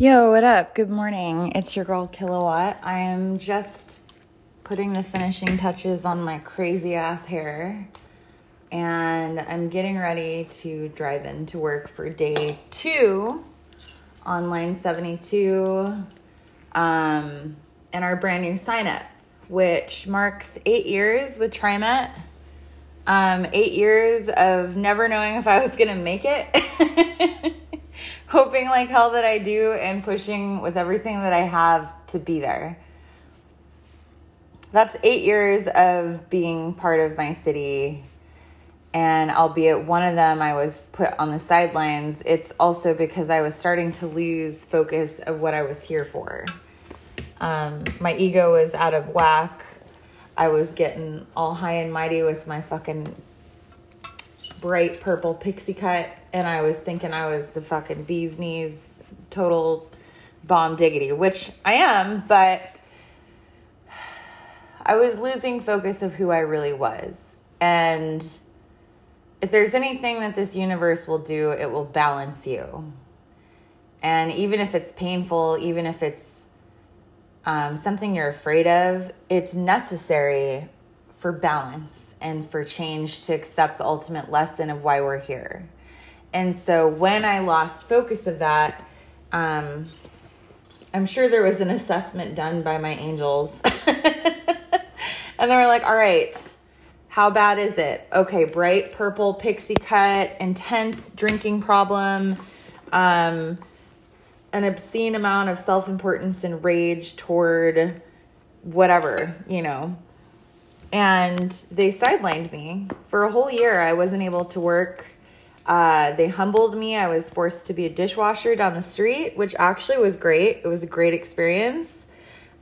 Yo, what up? Good morning. It's your girl Kilowatt. I am just putting the finishing touches on my crazy ass hair. And I'm getting ready to drive into work for day two on line 72 um, and our brand new sign up, which marks eight years with TriMet. Um, eight years of never knowing if I was going to make it. hoping like hell that I do and pushing with everything that I have to be there. That's eight years of being part of my city. And albeit one of them I was put on the sidelines, it's also because I was starting to lose focus of what I was here for. Um, my ego was out of whack. I was getting all high and mighty with my fucking bright purple pixie cut and I was thinking I was the fucking bee's knees, total bomb diggity, which I am, but I was losing focus of who I really was. And if there's anything that this universe will do, it will balance you. And even if it's painful, even if it's um, something you're afraid of, it's necessary for balance and for change to accept the ultimate lesson of why we're here. And so when I lost focus of that, um, I'm sure there was an assessment done by my angels. and they were like, all right, how bad is it? Okay, bright purple pixie cut, intense drinking problem, um, an obscene amount of self importance and rage toward whatever, you know. And they sidelined me for a whole year. I wasn't able to work uh, they humbled me. I was forced to be a dishwasher down the street, which actually was great. It was a great experience.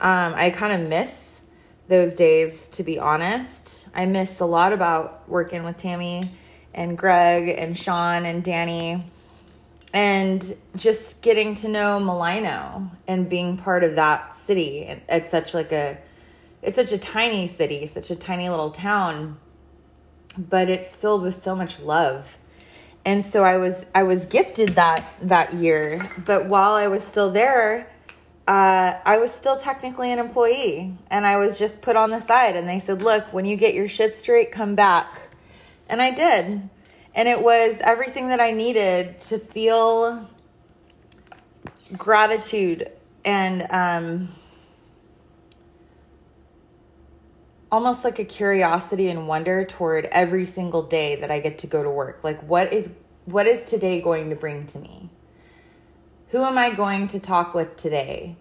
Um, I kind of miss those days, to be honest. I miss a lot about working with Tammy and Greg and Sean and Danny and just getting to know Malino and being part of that city. It's such like a it's such a tiny city, such a tiny little town, but it's filled with so much love and so I was I was gifted that that year. But while I was still there, uh, I was still technically an employee, and I was just put on the side. And they said, "Look, when you get your shit straight, come back." And I did, and it was everything that I needed to feel gratitude and um, almost like a curiosity and wonder toward every single day that I get to go to work. Like what is what is today going to bring to me? Who am I going to talk with today?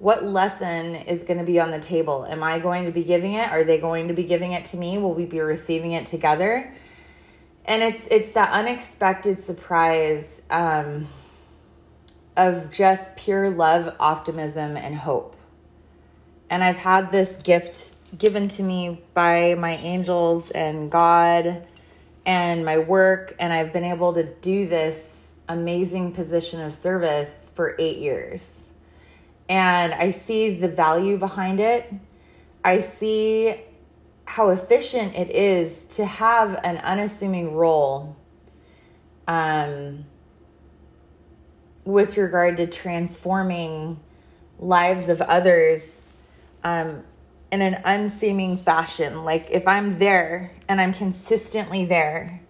What lesson is going to be on the table? Am I going to be giving it? Are they going to be giving it to me? Will we be receiving it together? And it's it's that unexpected surprise um, of just pure love, optimism, and hope. And I've had this gift given to me by my angels and God and my work, and I've been able to do this amazing position of service for eight years. And I see the value behind it. I see how efficient it is to have an unassuming role um, with regard to transforming lives of others um, in an unseeming fashion. Like if I'm there and I'm consistently there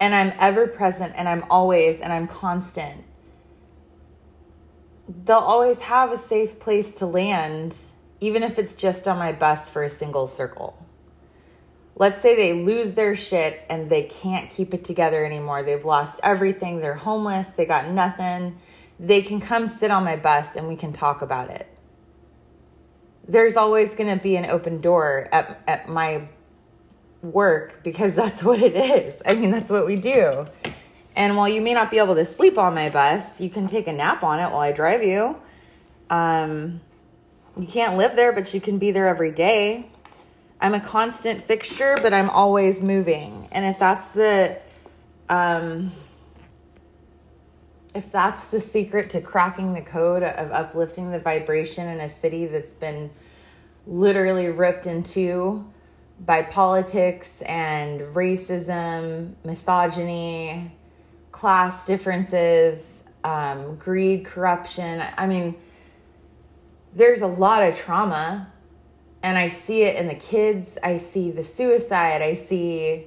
and I'm ever present and I'm always and I'm constant, they'll always have a safe place to land, even if it's just on my bus for a single circle. Let's say they lose their shit and they can't keep it together anymore. They've lost everything. They're homeless. They got nothing. They can come sit on my bus and we can talk about it there's always going to be an open door at, at my work because that's what it is. I mean, that's what we do. And while you may not be able to sleep on my bus, you can take a nap on it while I drive you. Um, you can't live there, but you can be there every day. I'm a constant fixture, but I'm always moving. And if that's the um, if that's the secret to cracking the code of uplifting the vibration in a city that's been literally ripped in two by politics and racism, misogyny, class differences, um, greed, corruption. I mean, there's a lot of trauma, and I see it in the kids. I see the suicide. I see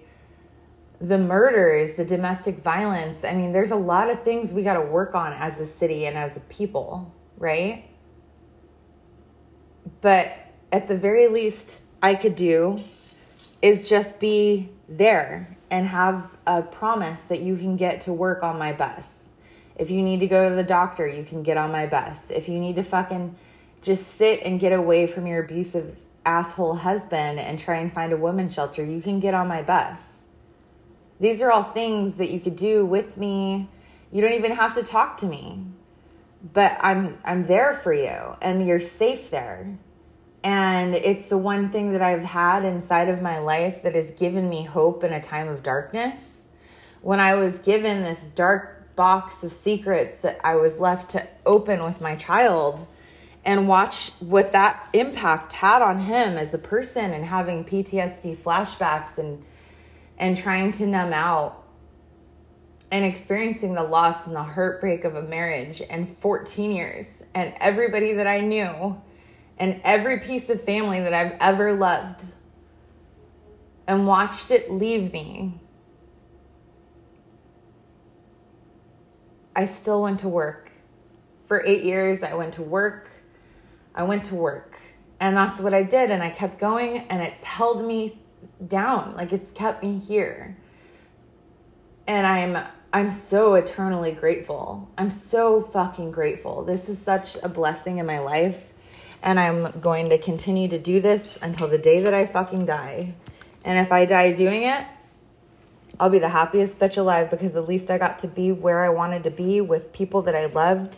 the murders, the domestic violence. I mean, there's a lot of things we got to work on as a city and as a people, right? But at the very least, I could do is just be there and have a promise that you can get to work on my bus. If you need to go to the doctor, you can get on my bus. If you need to fucking just sit and get away from your abusive asshole husband and try and find a women's shelter, you can get on my bus. These are all things that you could do with me. You don't even have to talk to me. But I'm I'm there for you and you're safe there. And it's the one thing that I've had inside of my life that has given me hope in a time of darkness. When I was given this dark box of secrets that I was left to open with my child and watch what that impact had on him as a person and having PTSD flashbacks and and trying to numb out and experiencing the loss and the heartbreak of a marriage and 14 years and everybody that I knew and every piece of family that I've ever loved and watched it leave me, I still went to work. For eight years, I went to work. I went to work. And that's what I did. And I kept going, and it's held me down. Like it's kept me here. And I'm I'm so eternally grateful. I'm so fucking grateful. This is such a blessing in my life. And I'm going to continue to do this until the day that I fucking die. And if I die doing it, I'll be the happiest bitch alive because at least I got to be where I wanted to be with people that I loved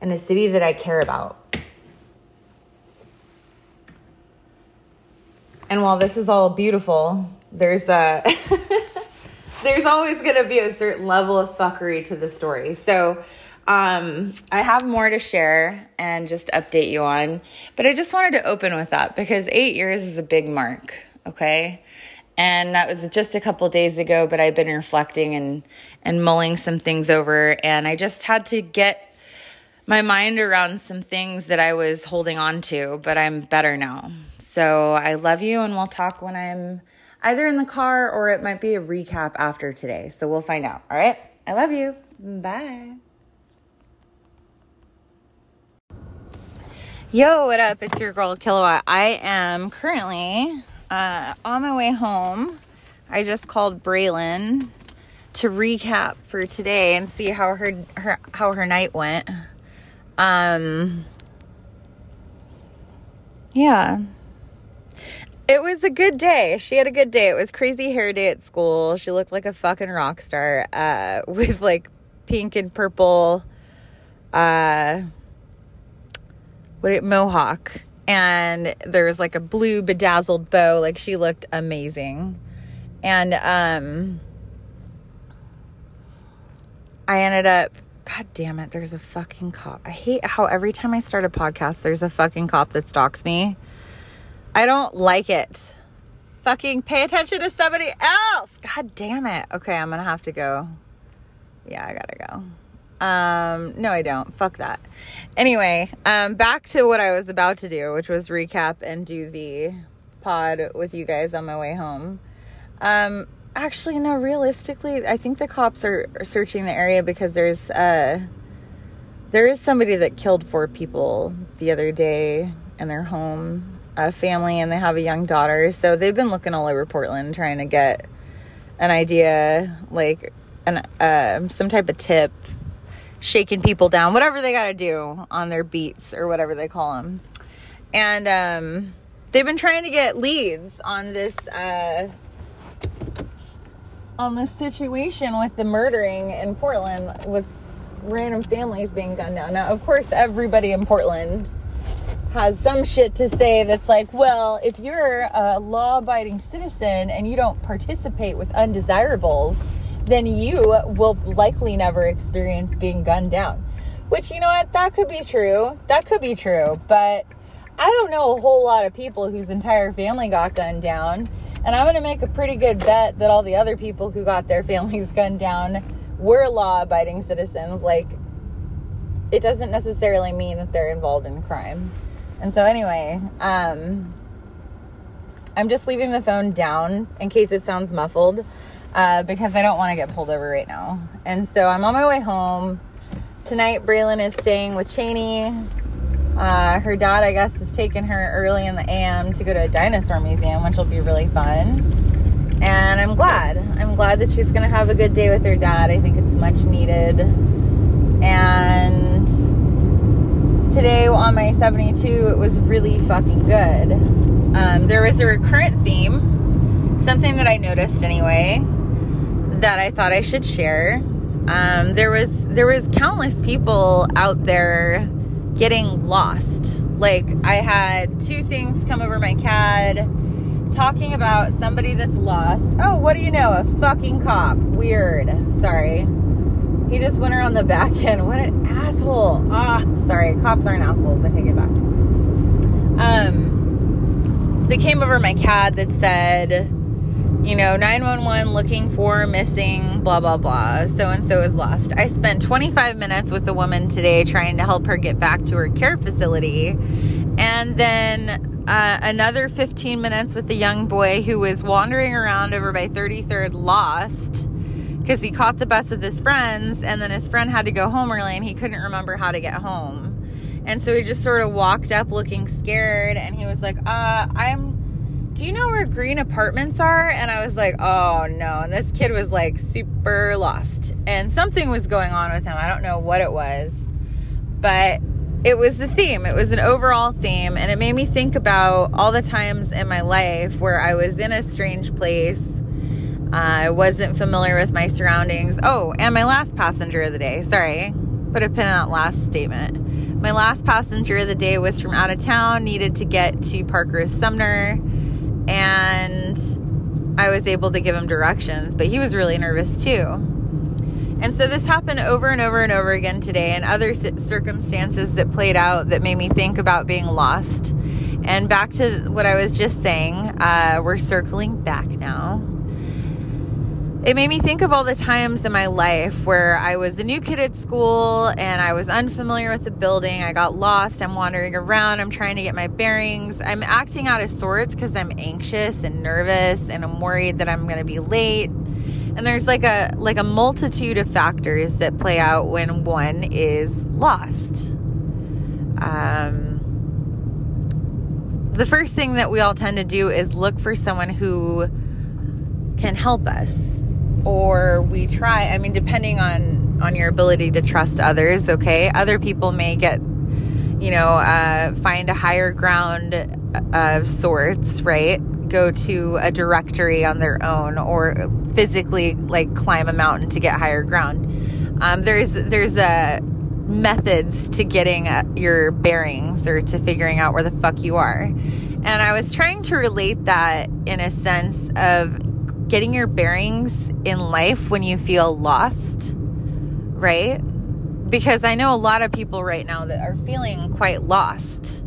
in a city that I care about. And while this is all beautiful, there's a there's always going to be a certain level of fuckery to the story. So, um, I have more to share and just update you on, but I just wanted to open with that because eight years is a big mark, okay? And that was just a couple days ago, but I've been reflecting and, and mulling some things over, and I just had to get my mind around some things that I was holding on to, but I'm better now. So I love you, and we'll talk when I'm either in the car or it might be a recap after today. So we'll find out. All right. I love you. Bye. Yo, what up? It's your girl Kilowatt. I am currently uh, on my way home. I just called Braylon to recap for today and see how her, her how her night went. Um, yeah, it was a good day. She had a good day. It was crazy hair day at school. She looked like a fucking rock star uh, with like pink and purple. Uh, what it mohawk and there was like a blue bedazzled bow like she looked amazing and um i ended up god damn it there's a fucking cop i hate how every time i start a podcast there's a fucking cop that stalks me i don't like it fucking pay attention to somebody else god damn it okay i'm gonna have to go yeah i gotta go um, no, I don't. Fuck that. Anyway, um, back to what I was about to do, which was recap and do the pod with you guys on my way home. Um, actually, no, realistically, I think the cops are, are searching the area because there's, uh, there is somebody that killed four people the other day in their home, a family, and they have a young daughter. So they've been looking all over Portland trying to get an idea, like an uh, some type of tip shaking people down, whatever they got to do on their beats or whatever they call them. And um, they've been trying to get leads on this uh, on this situation with the murdering in Portland with random families being gunned down. Now, of course, everybody in Portland has some shit to say that's like, well, if you're a law abiding citizen and you don't participate with undesirables, then you will likely never experience being gunned down. Which, you know what, that could be true. That could be true. But I don't know a whole lot of people whose entire family got gunned down. And I'm going to make a pretty good bet that all the other people who got their families gunned down were law abiding citizens. Like, it doesn't necessarily mean that they're involved in crime. And so, anyway, um, I'm just leaving the phone down in case it sounds muffled uh, because I don't want to get pulled over right now. And so, I'm on my way home. Tonight, Braylon is staying with Cheney. Uh, her dad, I guess, is taking her early in the AM to go to a dinosaur museum, which will be really fun. And I'm glad. I'm glad that she's going to have a good day with her dad. I think it's much needed. And today on my 72, it was really fucking good. Um, there was a recurrent theme, something that I noticed anyway, that I thought I should share. Um, there was there was countless people out there getting lost. Like I had two things come over my CAD talking about somebody that's lost. Oh, what do you know? A fucking cop. Weird. Sorry. He just went around the back end. What an asshole. Ah, sorry. Cops aren't assholes. I take it back. Um, they came over my CAD that said, you know, 911 looking for missing, blah, blah, blah. So and so is lost. I spent 25 minutes with a woman today trying to help her get back to her care facility. And then uh, another 15 minutes with a young boy who was wandering around over by 33rd lost because he caught the bus with his friends and then his friend had to go home early and he couldn't remember how to get home. And so he just sort of walked up looking scared and he was like, uh, I'm do you know where green apartments are? And I was like, oh no. And this kid was like super lost. And something was going on with him. I don't know what it was. But it was the theme. It was an overall theme. And it made me think about all the times in my life where I was in a strange place. I wasn't familiar with my surroundings. Oh, and my last passenger of the day. Sorry. Put a pin in that last statement. My last passenger of the day was from out of town, needed to get to Parkrose Sumner and I was able to give him directions, but he was really nervous too. And so this happened over and over and over again today, and other circumstances that played out that made me think about being lost. And back to what I was just saying, uh, we're circling back now it made me think of all the times in my life where I was a new kid at school and I was unfamiliar with the building. I got lost. I'm wandering around. I'm trying to get my bearings. I'm acting out of sorts because I'm anxious and nervous and I'm worried that I'm going to be late. And there's like a like a multitude of factors that play out when one is lost. Um, the first thing that we all tend to do is look for someone who can help us or we try i mean depending on on your ability to trust others okay? Other people may get you know uh, find a higher ground of sorts right? Go to a directory on their own or physically like climb a mountain to get higher ground. Um, there's there's a uh, methods to getting uh, your bearings or to figuring out where the fuck you are. And i was trying to relate that in a sense of getting your bearings in life when you feel lost, right? Because I know a lot of people right now that are feeling quite lost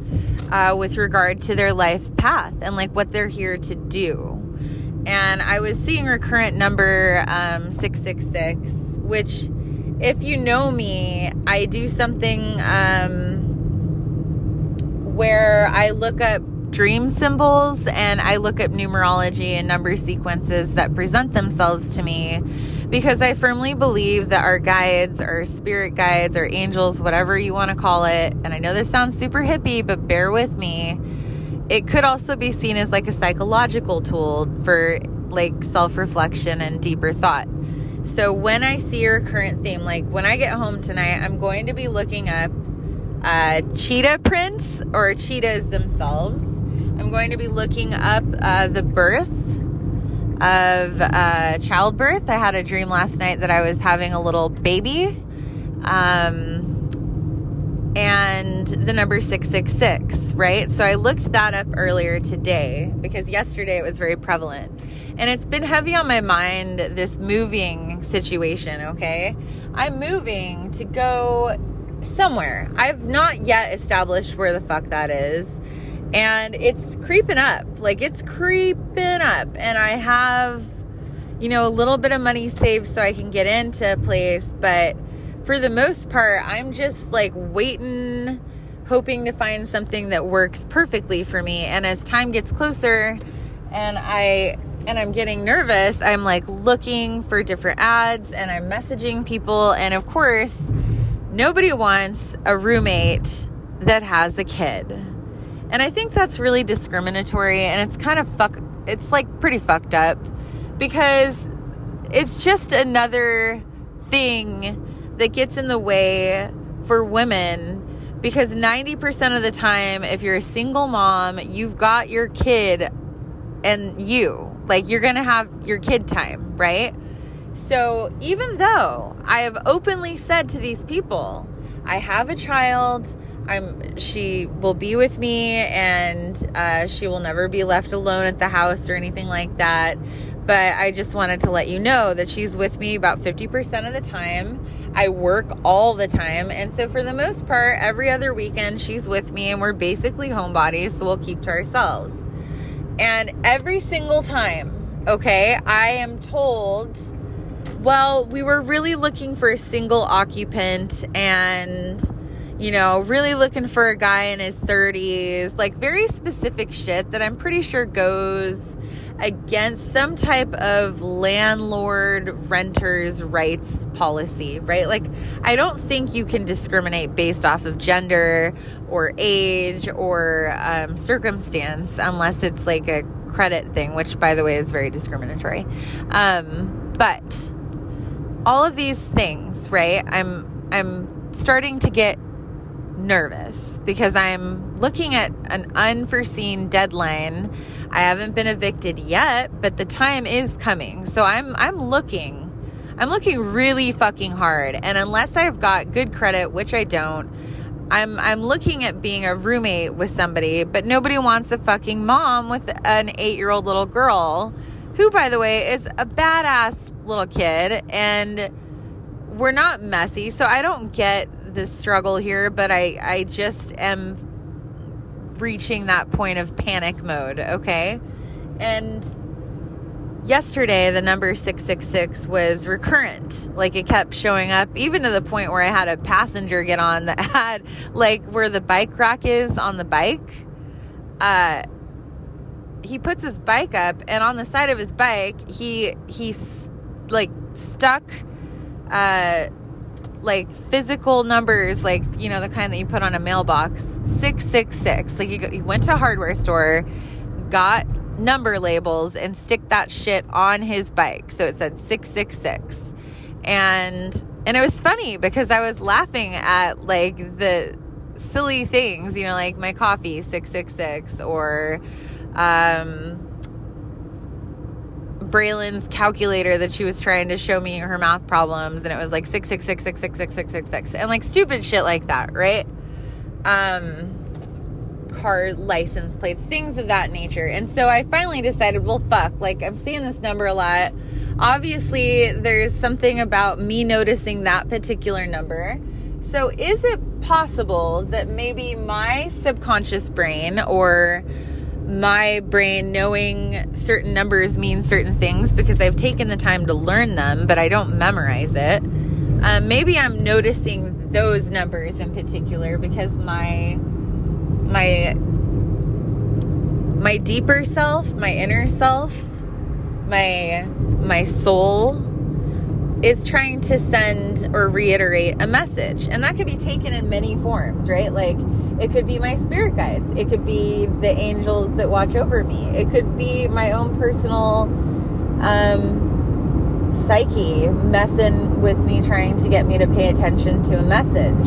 uh, with regard to their life path and like what they're here to do. And I was seeing recurrent number um, 666, which, if you know me, I do something um, where I look up dream symbols and I look up numerology and number sequences that present themselves to me because I firmly believe that our guides, our spirit guides, our angels, whatever you want to call it, and I know this sounds super hippie, but bear with me. It could also be seen as like a psychological tool for like self reflection and deeper thought. So when I see your current theme, like when I get home tonight, I'm going to be looking up uh, cheetah prints or cheetahs themselves I'm going to be looking up uh, the birth of uh, childbirth. I had a dream last night that I was having a little baby. Um, and the number 666, right? So I looked that up earlier today because yesterday it was very prevalent. And it's been heavy on my mind this moving situation, okay? I'm moving to go somewhere. I've not yet established where the fuck that is and it's creeping up. Like it's creeping up. And I have, you know, a little bit of money saved so I can get into a place, but for the most part, I'm just like waiting, hoping to find something that works perfectly for me. And as time gets closer and I and I'm getting nervous, I'm like looking for different ads and I'm messaging people and of course, nobody wants a roommate that has a kid. And I think that's really discriminatory and it's kind of fuck it's like pretty fucked up because it's just another thing that gets in the way for women because 90% of the time if you're a single mom, you've got your kid and you. Like you're going to have your kid time, right? So even though I have openly said to these people, I have a child, I'm she will be with me and uh, she will never be left alone at the house or anything like that. But I just wanted to let you know that she's with me about 50% of the time. I work all the time. And so, for the most part, every other weekend, she's with me and we're basically homebodies. So, we'll keep to ourselves. And every single time, okay, I am told, well, we were really looking for a single occupant and you know, really looking for a guy in his 30s, like very specific shit that I'm pretty sure goes against some type of landlord renters rights policy, right? Like, I don't think you can discriminate based off of gender or age or um, circumstance unless it's like a credit thing, which, by the way, is very discriminatory. Um, but all of these things, right? I'm I'm starting to get nervous because I'm looking at an unforeseen deadline. I haven't been evicted yet, but the time is coming. So I'm I'm looking. I'm looking really fucking hard. And unless I've got good credit, which I don't, I'm I'm looking at being a roommate with somebody, but nobody wants a fucking mom with an 8-year-old little girl who by the way is a badass little kid and we're not messy. So I don't get the struggle here, but I, I just am reaching that point of panic mode, okay? And yesterday, the number 666 was recurrent. Like it kept showing up, even to the point where I had a passenger get on that had, like, where the bike rack is on the bike. Uh, he puts his bike up, and on the side of his bike, he, he's like stuck, uh, like physical numbers, like, you know, the kind that you put on a mailbox, 666. Like, he, he went to a hardware store, got number labels, and stick that shit on his bike. So it said 666. And, and it was funny because I was laughing at like the silly things, you know, like my coffee, 666, or, um, Braylon's calculator that she was trying to show me her math problems, and it was like six six six six six six six six six, and like stupid shit like that, right? Um, car license plates, things of that nature. And so I finally decided, well, fuck, like I'm seeing this number a lot. Obviously, there's something about me noticing that particular number. So, is it possible that maybe my subconscious brain or my brain knowing certain numbers mean certain things because I've taken the time to learn them, but I don't memorize it. Um, maybe I'm noticing those numbers in particular because my my my deeper self, my inner self, my my soul is trying to send or reiterate a message. And that could be taken in many forms, right? Like it could be my spirit guides. It could be the angels that watch over me. It could be my own personal um, psyche messing with me, trying to get me to pay attention to a message.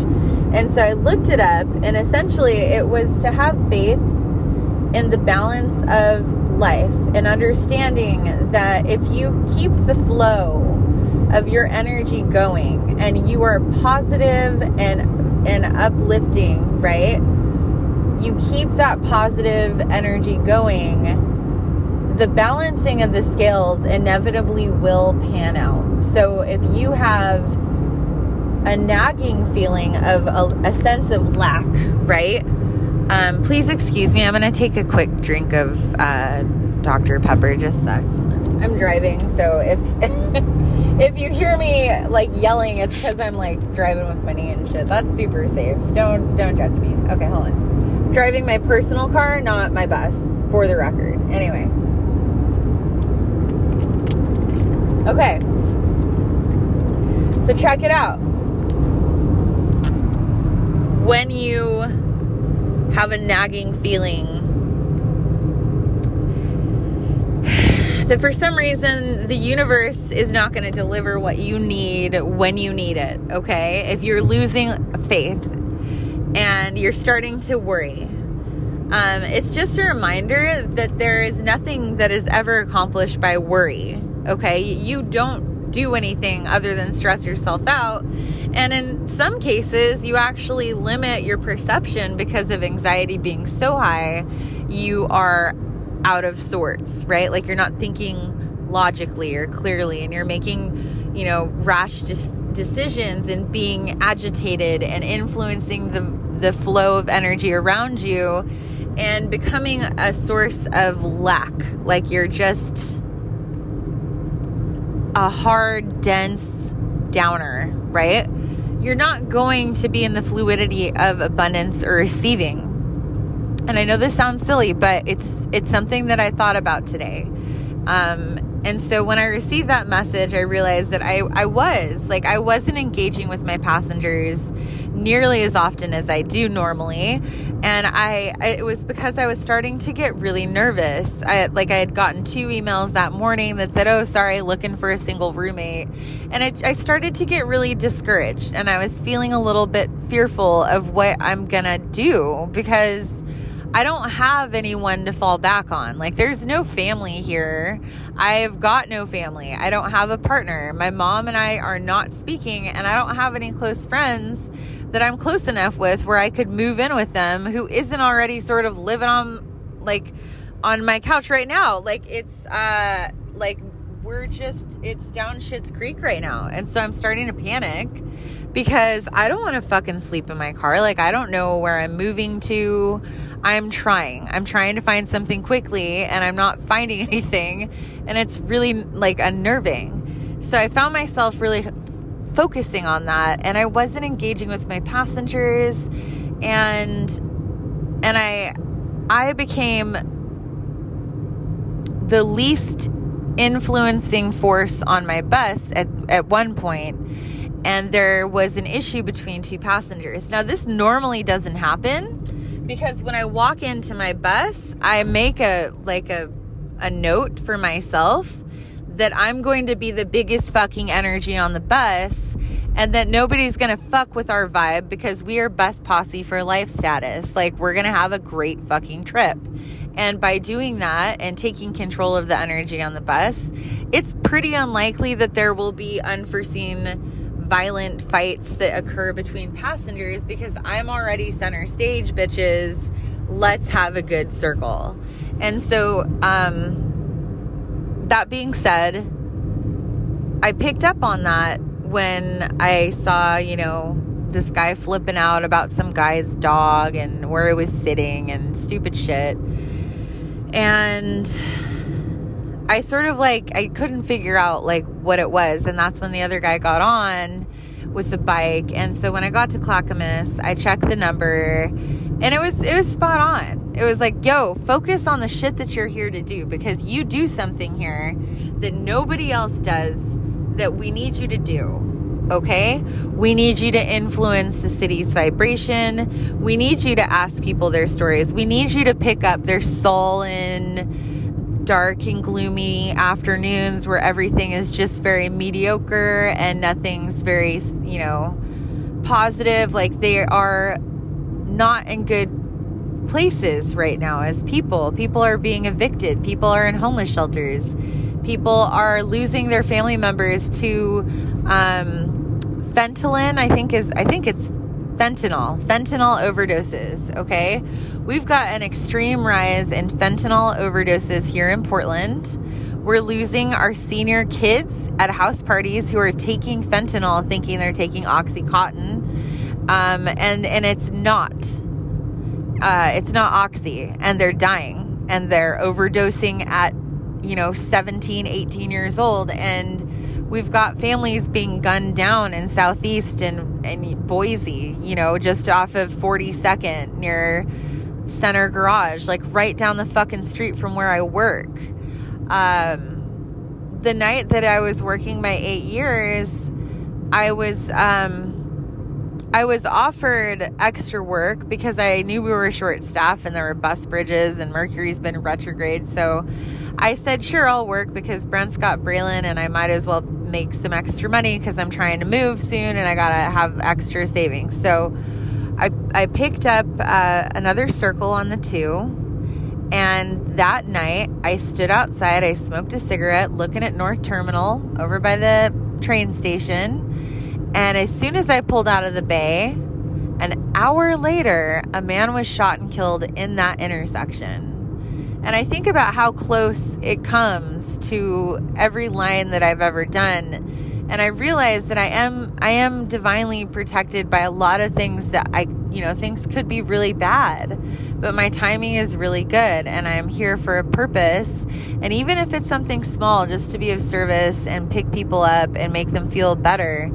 And so I looked it up, and essentially it was to have faith in the balance of life and understanding that if you keep the flow of your energy going and you are positive and and uplifting, right? You keep that positive energy going, the balancing of the scales inevitably will pan out. So if you have a nagging feeling of a, a sense of lack, right? Um, please excuse me. I'm going to take a quick drink of uh, Dr. Pepper. Just a sec. I'm driving, so if if you hear me like yelling, it's because I'm like driving with money and shit. That's super safe. Don't don't judge me. Okay, hold on. Driving my personal car, not my bus, for the record. Anyway. Okay. So check it out. When you have a nagging feeling that for some reason the universe is not going to deliver what you need when you need it, okay? If you're losing faith and you're starting to worry, um, it's just a reminder that there is nothing that is ever accomplished by worry, okay? You don't do anything other than stress yourself out. And in some cases, you actually limit your perception because of anxiety being so high. You are out of sorts, right? Like you're not thinking logically or clearly and you're making, you know, rash decisions and being agitated and influencing the the flow of energy around you and becoming a source of lack. Like you're just a hard, dense downer, right? You're not going to be in the fluidity of abundance or receiving and I know this sounds silly, but it's it's something that I thought about today. Um, and so when I received that message, I realized that I, I was like I wasn't engaging with my passengers nearly as often as I do normally, and I, I it was because I was starting to get really nervous. I like I had gotten two emails that morning that said, "Oh, sorry, looking for a single roommate," and I, I started to get really discouraged, and I was feeling a little bit fearful of what I'm gonna do because I don't have anyone to fall back on. Like, there's no family here. I've got no family. I don't have a partner. My mom and I are not speaking, and I don't have any close friends that I'm close enough with where I could move in with them who isn't already sort of living on, like, on my couch right now. Like, it's, uh, like, we're just, it's down shit's creek right now. And so I'm starting to panic because I don't want to fucking sleep in my car. Like, I don't know where I'm moving to. I'm trying. I'm trying to find something quickly and I'm not finding anything. And it's really like unnerving. So I found myself really focusing on that and I wasn't engaging with my passengers and and I I became the least influencing force on my bus at, at one point and there was an issue between two passengers. Now this normally doesn't happen because when I walk into my bus, I make a like a a note for myself that I'm going to be the biggest fucking energy on the bus and that nobody's going to fuck with our vibe because we are bus posse for life status. Like we're going to have a great fucking trip. And by doing that and taking control of the energy on the bus, it's pretty unlikely that there will be unforeseen violent fights that occur between passengers because I'm already center stage, bitches. Let's have a good circle. And so, um, that being said, I picked up on that when I saw, you know, this guy flipping out about some guy's dog and where it was sitting and stupid shit. And I sort of like I couldn't figure out like what it was, and that's when the other guy got on with the bike. And so when I got to Clackamas, I checked the number, and it was it was spot on. It was like, yo, focus on the shit that you're here to do because you do something here that nobody else does that we need you to do okay? We need you to influence the city's vibration. We need you to ask people their stories. We need you to pick up their sullen, dark and gloomy afternoons where everything is just very mediocre and nothing's very, you know, positive. Like they are not in good places right now as people. People are being evicted, people are in homeless shelters, people are losing their family members to um, fentanyl. I think is I think it's fentanyl, fentanyl overdoses, okay? We've got an extreme rise in fentanyl overdoses here in Portland. We're losing our senior kids at house parties who are taking fentanyl thinking they're taking Oxycontin. Um, and, and it's not. Uh, it's not Oxy, and they're dying, and they're overdosing at, you know, 17, 18 years old. And we've got families being gunned down in Southeast and, and Boise, you know, just off of 42nd near Center Garage, like right down the fucking street from where I work. Um, the night that I was working my eight years, I was um, I was offered extra work because I knew we were short staffed and there were bus bridges and Mercury's been retrograde. So I said, sure, I'll work because Brent's got Braylon and I might as well make some extra money because I'm trying to move soon and I got to have extra savings. So I, I picked up uh, another circle on the two. And that night, I stood outside. I smoked a cigarette looking at North Terminal over by the train station and as soon as I pulled out of the bay, an hour later, a man was shot and killed in that intersection. And I think about how close it comes to every line that I've ever done. And I realize that I am I am divinely protected by a lot of things that I you know, things could be really bad. But my timing is really good and I'm here for a purpose. And even if it's something small, just to be of service and pick people up and make them feel better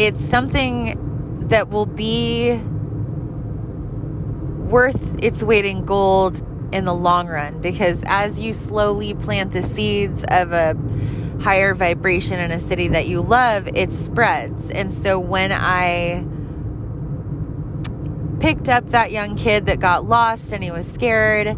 it's something that will be worth its weight in gold in the long run because as you slowly plant the seeds of a higher vibration in a city that you love, it spreads. And so when I picked up that young kid that got lost and he was scared,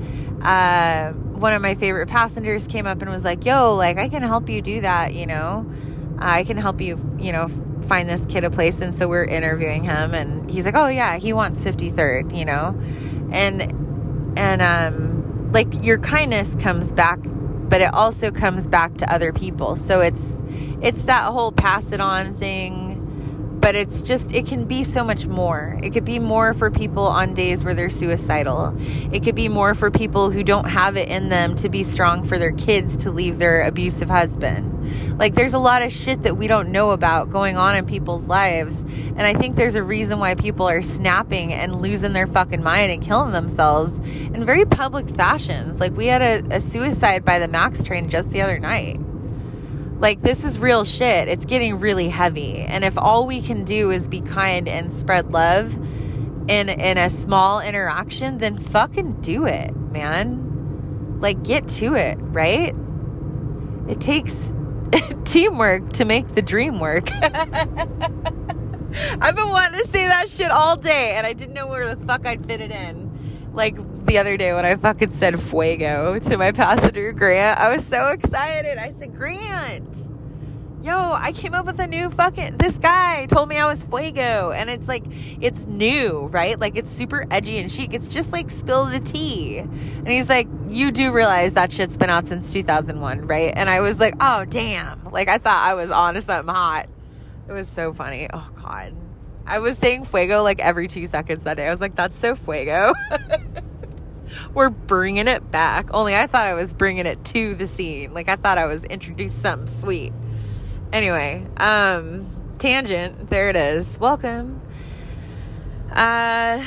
uh, one of my favorite passengers came up and was like, Yo, like, I can help you do that, you know? I can help you, you know, find this kid a place and so we're interviewing him and he's like oh yeah he wants 53rd you know and and um like your kindness comes back but it also comes back to other people. So it's it's that whole pass it on thing but it's just it can be so much more. It could be more for people on days where they're suicidal. It could be more for people who don't have it in them to be strong for their kids to leave their abusive husband. Like there's a lot of shit that we don't know about going on in people's lives and i think there's a reason why people are snapping and losing their fucking mind and killing themselves in very public fashions. Like we had a, a suicide by the max train just the other night like, this is real shit. It's getting really heavy. And if all we can do is be kind and spread love in, in a small interaction, then fucking do it, man. Like, get to it, right? It takes teamwork to make the dream work. I've been wanting to say that shit all day, and I didn't know where the fuck I'd fit it in. Like the other day when I fucking said fuego to my passenger Grant, I was so excited. I said, Grant, yo, I came up with a new fucking, this guy told me I was fuego. And it's like, it's new, right? Like it's super edgy and chic. It's just like spill the tea. And he's like, you do realize that shit's been out since 2001, right? And I was like, oh, damn. Like I thought I was on to something hot. It was so funny. Oh, God. I was saying fuego like every two seconds that day. I was like, that's so fuego. We're bringing it back. Only I thought I was bringing it to the scene. Like I thought I was introducing something sweet. Anyway, um, tangent. There it is. Welcome. Uh,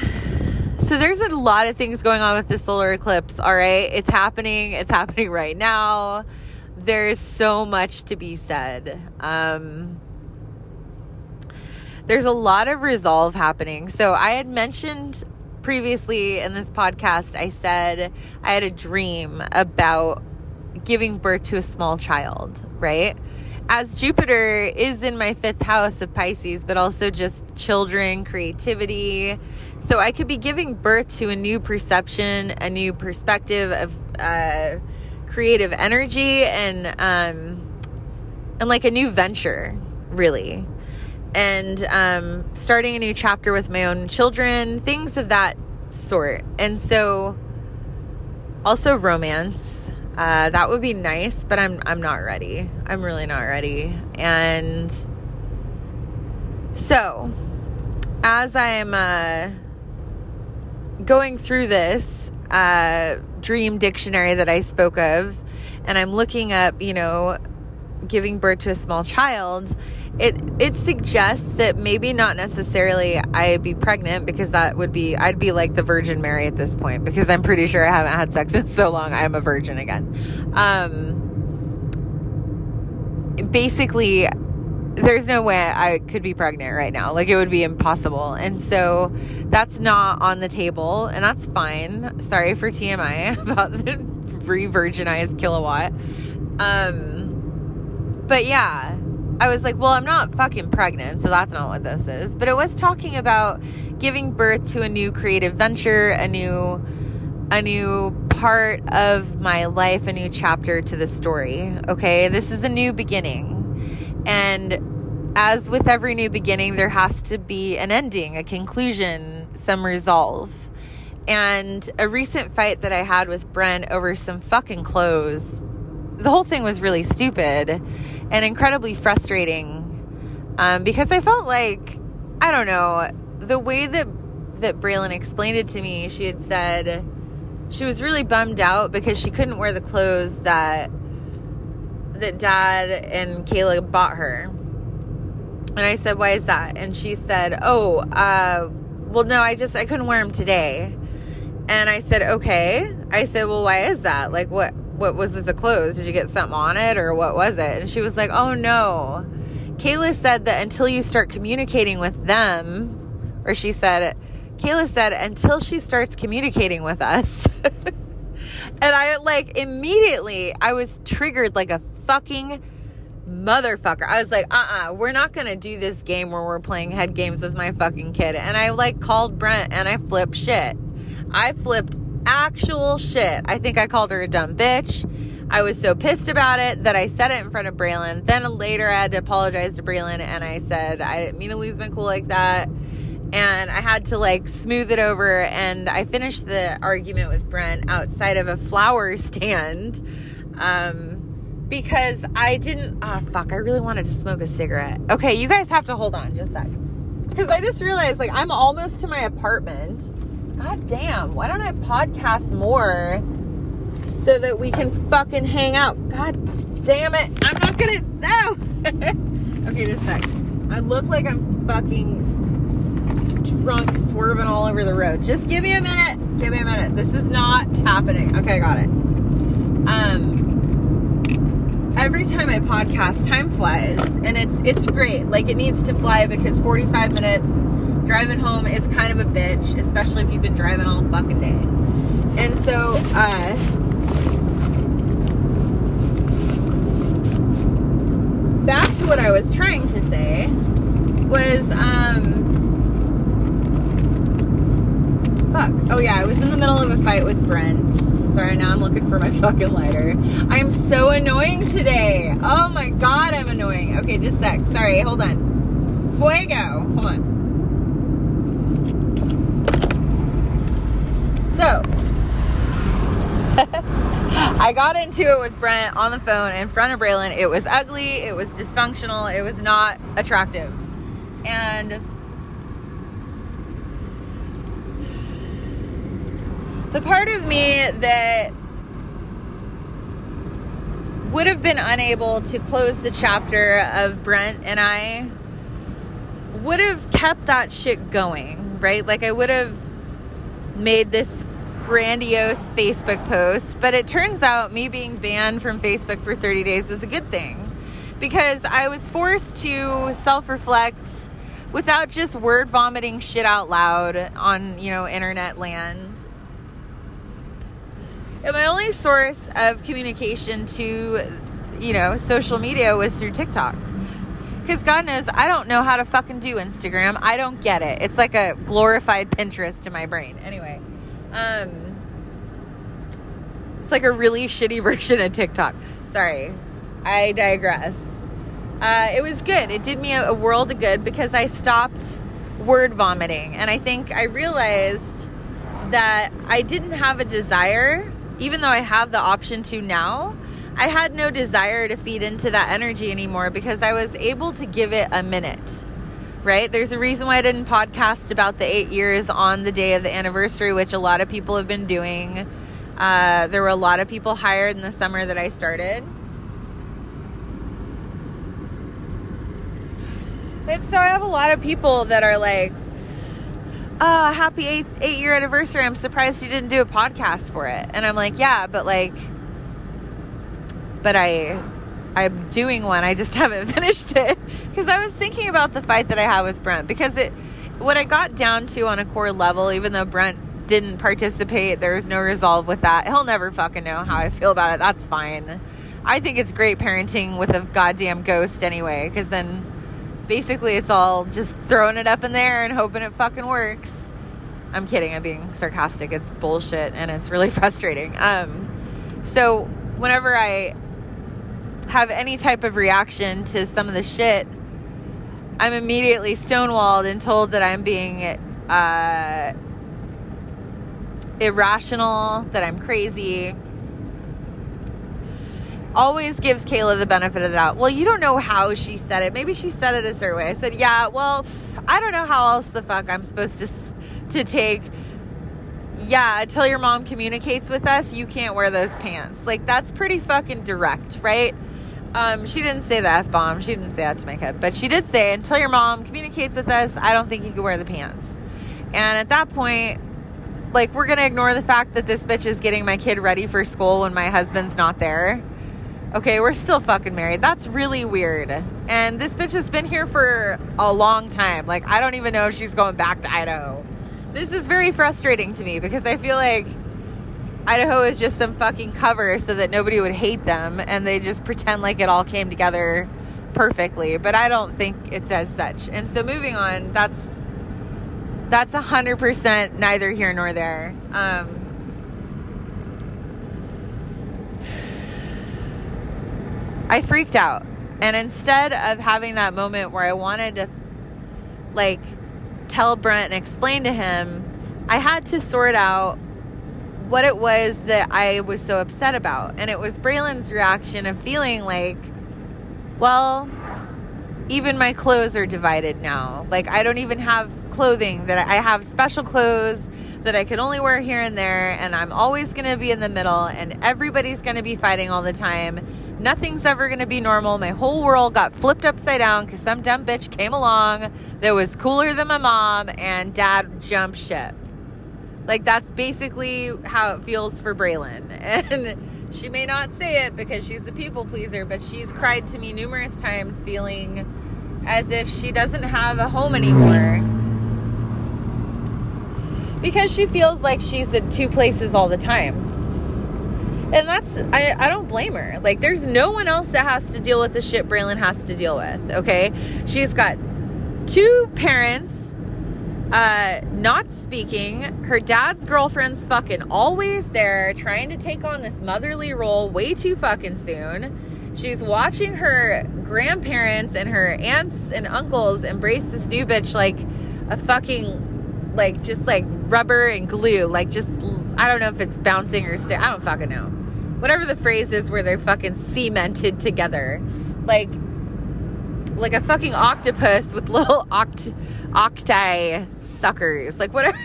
so there's a lot of things going on with the solar eclipse. All right, it's happening. It's happening right now. There's so much to be said. Um, there's a lot of resolve happening. So I had mentioned previously in this podcast, I said I had a dream about giving birth to a small child, right? As Jupiter is in my fifth house of Pisces, but also just children, creativity. So I could be giving birth to a new perception, a new perspective of uh, creative energy, and um, and like a new venture, really and um, starting a new chapter with my own children, things of that sort. And so, also romance. Uh, that would be nice, but I'm I'm not ready. I'm really not ready. And so, as I'm uh, going through this uh, dream dictionary that I spoke of, and I'm looking up, you know, giving birth to a small child it it suggests that maybe not necessarily I'd be pregnant because that would be I'd be like the Virgin Mary at this point because I'm pretty sure I haven't had sex in so long I'm a virgin again. Um, basically there's no way I could be pregnant right now. Like it would be impossible. And so that's not on the table and that's fine. Sorry for TMI about the re-virginized kilowatt. Um but yeah, I was like, well, I'm not fucking pregnant, so that's not what this is. But it was talking about giving birth to a new creative venture, a new a new part of my life, a new chapter to the story. Okay? This is a new beginning. And as with every new beginning, there has to be an ending, a conclusion, some resolve. And a recent fight that I had with Brent over some fucking clothes, the whole thing was really stupid and incredibly frustrating um, because I felt like, I don't know, the way that that Braylon explained it to me, she had said she was really bummed out because she couldn't wear the clothes that that dad and Kayla bought her. And I said, "Why is that?" And she said, "Oh, uh, well, no, I just I couldn't wear them today." And I said, "Okay." I said, "Well, why is that? Like, what what was? The clothes? Did you get something on it, or what was it?" And she was like, "Oh no." Kayla said that until you start communicating with them, or she said Kayla said, until she starts communicating with us. and I like immediately, I was triggered like a fucking motherfucker. I was like, uh uh-uh, uh, we are not gonna do this game where we're playing head games with my fucking kid. And I like called Brent and I flipped shit. I flipped actual shit. I think I called her a dumb bitch. I was so pissed about it that I said it in front of Braylon. Then later I had to apologize to Braylon and I said, I didn't mean to lose my cool like that and I had to like smooth it over. And I finished the argument with Brent outside of a flower stand um, because I didn't. Oh, fuck. I really wanted to smoke a cigarette. Okay, you guys have to hold on just a second. Because I just realized like I'm almost to my apartment. God damn. Why don't I podcast more so that we can fucking hang out? God damn it. I'm not gonna. No. okay, just a sec. I look like I'm fucking drunk swerving all over the road. Just give me a minute. Give me a minute. This is not happening. Okay, I got it. Um, every time I podcast, time flies, and it's it's great. Like it needs to fly because 45 minutes driving home is kind of a bitch, especially if you've been driving all fucking day. And so, uh, back to what I was trying to say was, um fuck? Oh yeah, I was in the middle of a fight with Brent. Sorry, now I'm looking for my fucking lighter. I'm so annoying today. Oh my god, I'm annoying. Okay, just sec. Sorry, hold on. Fuego. Hold on. So, I got into it with Brent on the phone in front of Braylon. It was ugly, it was dysfunctional, it was not attractive. And the part of me that would have been unable to close the chapter of Brent and I would have kept that shit going, right? Like I would have made this grandiose Facebook post, but it turns out me being banned from Facebook for 30 days was a good thing because I was forced to self reflect without just word vomiting shit out loud on, you know, internet land and my only source of communication to, you know, social media was through TikTok. Because God knows I don't know how to fucking do Instagram. I don't get it. It's like a glorified Pinterest to my brain. Anyway, um, it's like a really shitty version of TikTok. Sorry, I digress. Uh, it was good. It did me a, a world of good because I stopped word vomiting. And I think I realized that I didn't have a desire even though I have the option to now, I had no desire to feed into that energy anymore because I was able to give it a minute. Right? There's a reason why I didn't podcast about the eight years on the day of the anniversary, which a lot of people have been doing. Uh, there were a lot of people hired in the summer that I started. And so I have a lot of people that are like, oh, happy eight, eight year anniversary. I'm surprised you didn't do a podcast for it. And I'm like, yeah, but like, but I, I'm doing one. I just haven't finished it because I was thinking about the fight that I had with Brent because it what I got down to on a core level, even though Brent didn't participate, there was no resolve with that. He'll never fucking know how I feel about it. That's fine. I think it's great parenting with a goddamn ghost anyway, because then basically it's all just throwing it up in there and hoping it fucking works. I'm kidding. I'm being sarcastic. It's bullshit and it's really frustrating. Um, so whenever I have any type of reaction to some of the shit, I'm immediately stonewalled and told that I'm being uh, irrational, that I'm crazy. Always gives Kayla the benefit of the doubt. Well, you don't know how she said it. Maybe she said it a certain way. I said, yeah, well, I don't know how else the fuck I'm supposed to, to take yeah, until your mom communicates with us, you can't wear those pants. Like, that's pretty fucking direct, right? Um, she didn't say the F bomb. She didn't say that to my kid. But she did say, until your mom communicates with us, I don't think you can wear the pants. And at that point, like, we're to ignore the fact that this bitch is getting my kid ready for school when my husband's not there. Okay, we're still fucking married. That's really weird. And this bitch has been here for a long time. Like, I don't even know if she's going back to Idaho. This is very frustrating to me because I feel like Idaho is just some fucking cover so that nobody would hate them and they just pretend like it all came together perfectly. But I don't think it's as such. And so moving on, that's that's a hundred percent neither here nor there. Um, I freaked out. And instead of having that moment where I wanted to like tell Brent and explain to him, I had to sort out what it was that I was so upset about. And it was Braylon's reaction of feeling like, well, even my clothes are divided now. Like, I don't even have clothing that I have special clothes that I could only wear here and there. And I'm always going to be in the middle, and everybody's going to be fighting all the time. Nothing's ever going to be normal. My whole world got flipped upside down because some dumb bitch came along that was cooler than my mom, and dad jumped ship. Like that's basically how it feels for Braylon. And she may not say it because she's a people pleaser, but she's cried to me numerous times feeling as if she doesn't have a home anymore. Because she feels like she's at two places all the time. And that's I, I don't blame her. Like there's no one else that has to deal with the shit Braylon has to deal with, okay? She's got two parents uh, not speaking. Her dad's girlfriend's fucking always there, trying to take on this motherly role way too fucking soon. She's watching her grandparents and her aunts and uncles embrace this new bitch like a fucking, like, just like rubber and glue. Like, just, I don't know if it's bouncing or still. I don't fucking know. Whatever the phrase is where they're fucking cemented together. Like, like a fucking octopus with little oct octi suckers. Like whatever.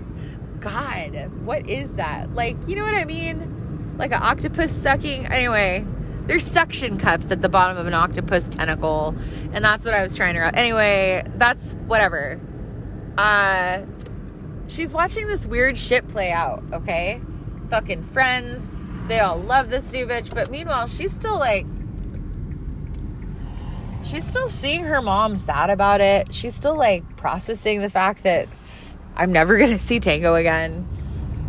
God, what is that? Like, you know what I mean? Like an octopus sucking. Anyway, there's suction cups at the bottom of an octopus tentacle, and that's what I was trying to. Anyway, that's whatever. Uh, she's watching this weird shit play out. Okay, fucking friends. They all love this new bitch, but meanwhile, she's still like she's still seeing her mom sad about it. She's still like processing the fact that I'm never going to see Tango again.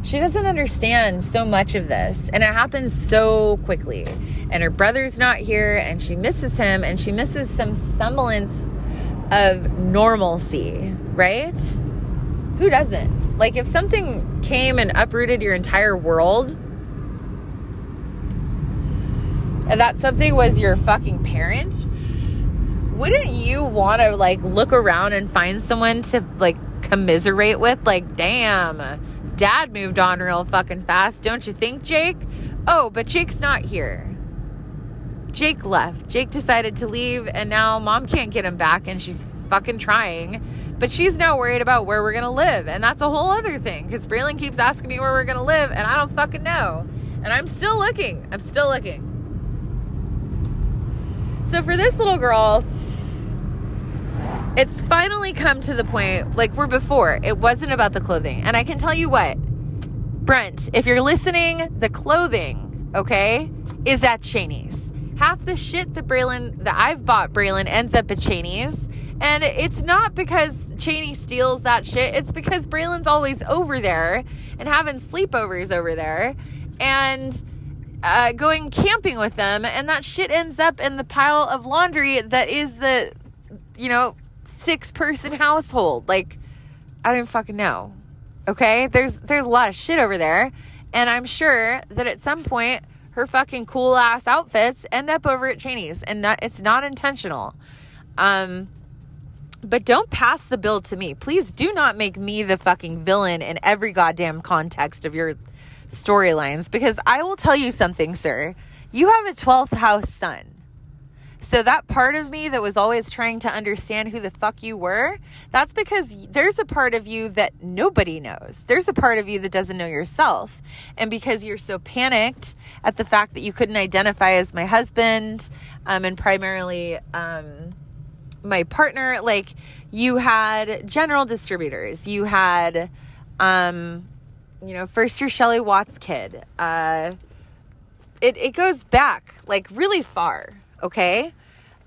She doesn't understand so much of this, and it happens so quickly. And her brother's not here, and she misses him, and she misses some semblance of normalcy, right? Who doesn't? Like, if something came and uprooted your entire world, and that something was your fucking parent, wouldn't you want to like look around and find someone to like commiserate with? Like, damn, dad moved on real fucking fast, don't you think, Jake? Oh, but Jake's not here. Jake left. Jake decided to leave, and now mom can't get him back, and she's fucking trying. But she's now worried about where we're gonna live, and that's a whole other thing. Because Braylon keeps asking me where we're gonna live, and I don't fucking know. And I'm still looking. I'm still looking. So for this little girl, it's finally come to the point like we're before. It wasn't about the clothing. And I can tell you what, Brent, if you're listening, the clothing, okay, is at Cheney's. half the shit that Braylon that I've bought Braylon ends up at Cheney's. And it's not because Cheney steals that shit. It's because Braylon's always over there and having sleepovers over there and uh, going camping with them. And that shit ends up in the pile of laundry that is the, you know, six person household. Like, I don't fucking know. Okay? There's there's a lot of shit over there. And I'm sure that at some point her fucking cool ass outfits end up over at Cheney's and not, it's not intentional. Um, but don't pass the bill to me. Please do not make me the fucking villain in every goddamn context of your storylines because I will tell you something, sir. You have a 12th house sun. So that part of me that was always trying to understand who the fuck you were, that's because there's a part of you that nobody knows. There's a part of you that doesn't know yourself. And because you're so panicked at the fact that you couldn't identify as my husband um, and primarily um, my partner, like you had general distributors, you had, um, you know, first your Shelly Watts kid. Uh, it, it goes back like really far okay?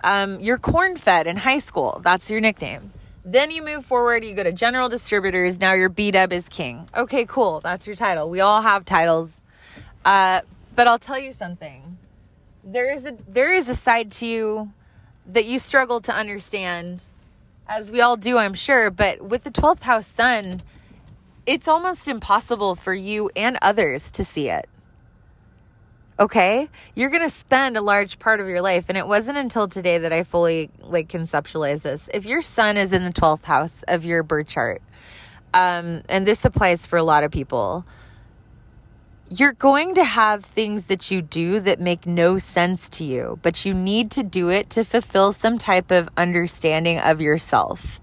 Um, you're corn fed in high school. That's your nickname. Then you move forward, you go to general distributors. Now you're B Dub is king. Okay, cool. That's your title. We all have titles. Uh, but I'll tell you something. There is a there is a side to you that you struggle to understand, as we all do, I'm sure. But with the 12th house sun, it's almost impossible for you and others to see it okay you're going to spend a large part of your life and it wasn't until today that i fully like conceptualize this if your sun is in the 12th house of your birth chart um, and this applies for a lot of people you're going to have things that you do that make no sense to you, but you need to do it to fulfill some type of understanding of yourself.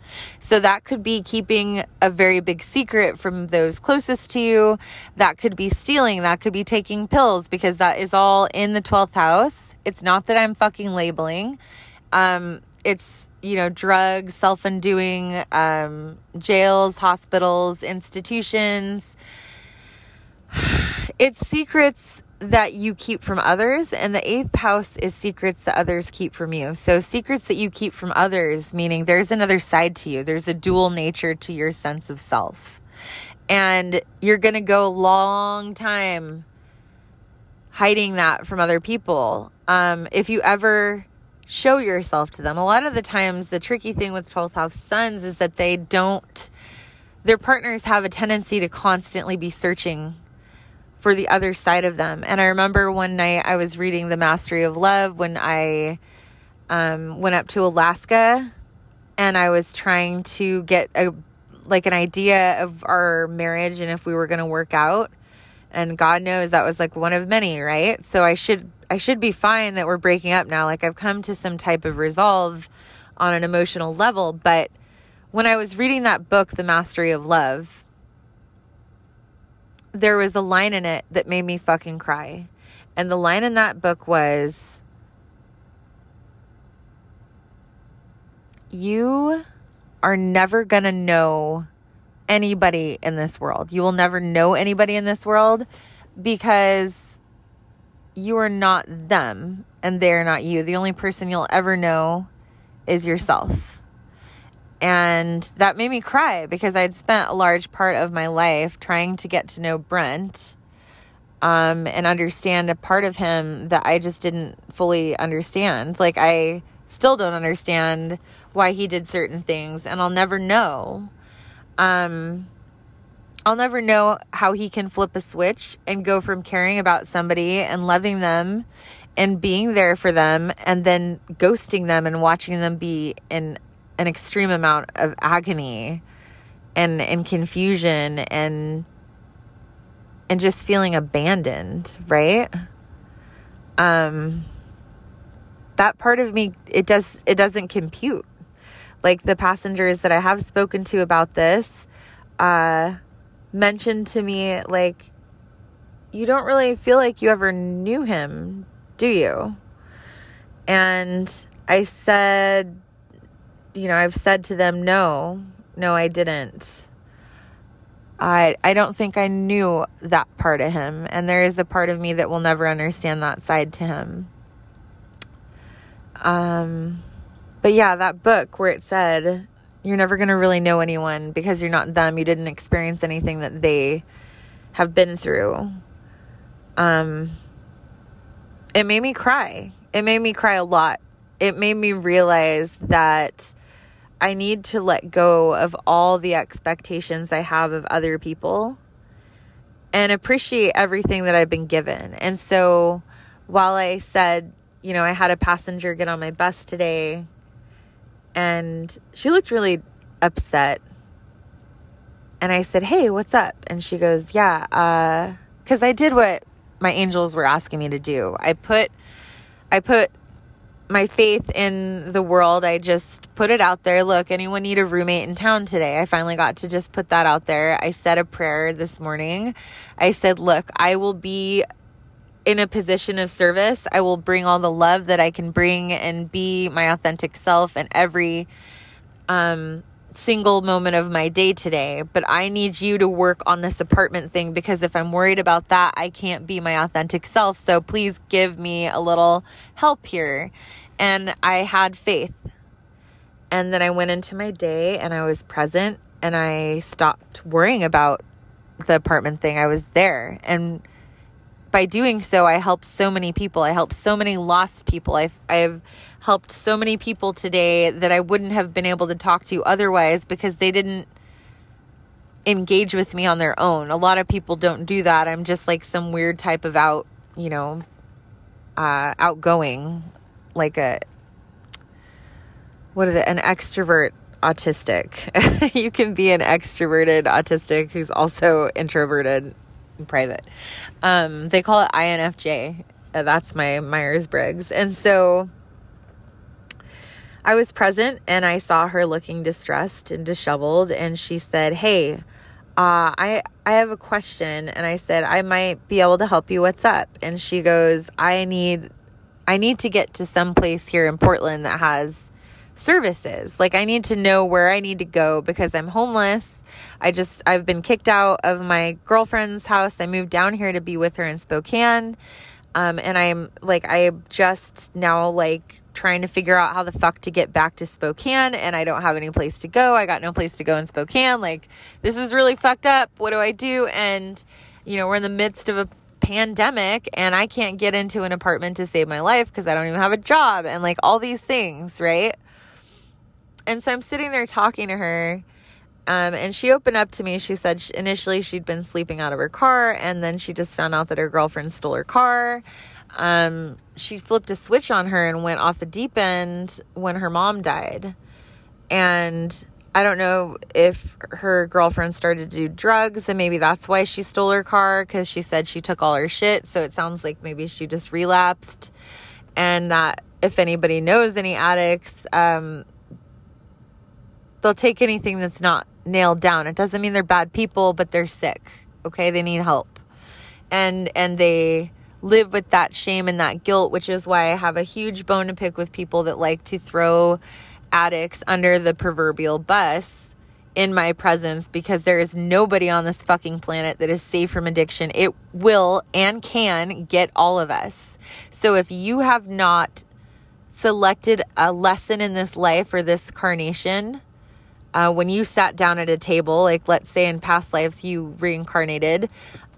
So that could be keeping a very big secret from those closest to you. That could be stealing. That could be taking pills because that is all in the 12th house. It's not that I'm fucking labeling. Um, it's, you know, drugs, self undoing, um, jails, hospitals, institutions it's secrets that you keep from others, and the eighth house is secrets that others keep from you. So, secrets that you keep from others, meaning there's another side to you, there's a dual nature to your sense of self. And you're going to go a long time hiding that from other people. Um, if you ever show yourself to them, a lot of the times, the tricky thing with 12th house suns is that they don't, their partners have a tendency to constantly be searching for the other side of them. And I remember one night I was reading The Mastery of Love when I um, went up to Alaska and I was trying to get a like an idea of our marriage and if we were going to work out. And God knows that was like one of many, right? So I should I should be fine that we're breaking up now. Like I've come to some type of resolve on an emotional level, but when I was reading that book, The Mastery of Love, there was a line in it that made me fucking cry. And the line in that book was You are never going to know anybody in this world. You will never know anybody in this world because you are not them and they're not you. The only person you'll ever know is yourself. And that made me cry because I'd spent a large part of my life trying to get to know Brent um, and understand a part of him that I just didn't fully understand. Like, I still don't understand why he did certain things, and I'll never know. Um, I'll never know how he can flip a switch and go from caring about somebody and loving them and being there for them and then ghosting them and watching them be in an extreme amount of agony and and confusion and and just feeling abandoned, right? Um that part of me it does it doesn't compute. Like the passengers that I have spoken to about this uh mentioned to me like you don't really feel like you ever knew him, do you? And I said you know, I've said to them, no, no, I didn't. I I don't think I knew that part of him, and there is a part of me that will never understand that side to him. Um, but yeah, that book where it said, you're never going to really know anyone because you're not them. You didn't experience anything that they have been through. Um, it made me cry. It made me cry a lot. It made me realize that I need to let go of all the expectations I have of other people and appreciate everything that I've been given. And so while I said, you know, I had a passenger get on my bus today and she looked really upset. And I said, Hey, what's up? And she goes, Yeah, uh, cause I did what my angels were asking me to do. I put, I put my faith in the world. I just put it out there. Look, anyone need a roommate in town today? I finally got to just put that out there. I said a prayer this morning. I said, look, I will be in a position of service. I will bring all the love that I can bring and be my authentic self and every um single moment of my day today, but I need you to work on this apartment thing because if I'm worried about that, I can't be my authentic self. So please give me a little help here. And I had faith. And then I went into my day and I was present and I stopped worrying about the apartment thing. I was there. And by doing so, I helped so many people. I helped so many lost people. I've, I've helped so many people today that I wouldn't have been able to talk to otherwise because they didn't engage with me on their own. A lot of people don't do that. I'm just like some weird type of out, you know, uh, outgoing, like a, what is it, an extrovert autistic. you can be an extroverted autistic who's also introverted private. Um, they call it INFJ. Uh, that's my Myers Briggs. And so I was present and I saw her looking distressed and disheveled. And she said, Hey, uh, I, I have a question. And I said, I might be able to help you. What's up? And she goes, I need, I need to get to some place here in Portland that has services. Like I need to know where I need to go because I'm homeless. I just I've been kicked out of my girlfriend's house. I moved down here to be with her in Spokane. Um, and I'm like I'm just now like trying to figure out how the fuck to get back to Spokane and I don't have any place to go. I got no place to go in Spokane. Like this is really fucked up. What do I do? And you know, we're in the midst of a pandemic and I can't get into an apartment to save my life because I don't even have a job and like all these things, right? And so I'm sitting there talking to her. Um, and she opened up to me. She said she, initially she'd been sleeping out of her car, and then she just found out that her girlfriend stole her car. Um, she flipped a switch on her and went off the deep end when her mom died. And I don't know if her girlfriend started to do drugs and maybe that's why she stole her car because she said she took all her shit. So it sounds like maybe she just relapsed. And that if anybody knows any addicts, um, they'll take anything that's not nailed down. It doesn't mean they're bad people, but they're sick. Okay? They need help. And and they live with that shame and that guilt, which is why I have a huge bone to pick with people that like to throw addicts under the proverbial bus in my presence because there is nobody on this fucking planet that is safe from addiction. It will and can get all of us. So if you have not selected a lesson in this life or this carnation, uh, when you sat down at a table, like let's say in past lives you reincarnated,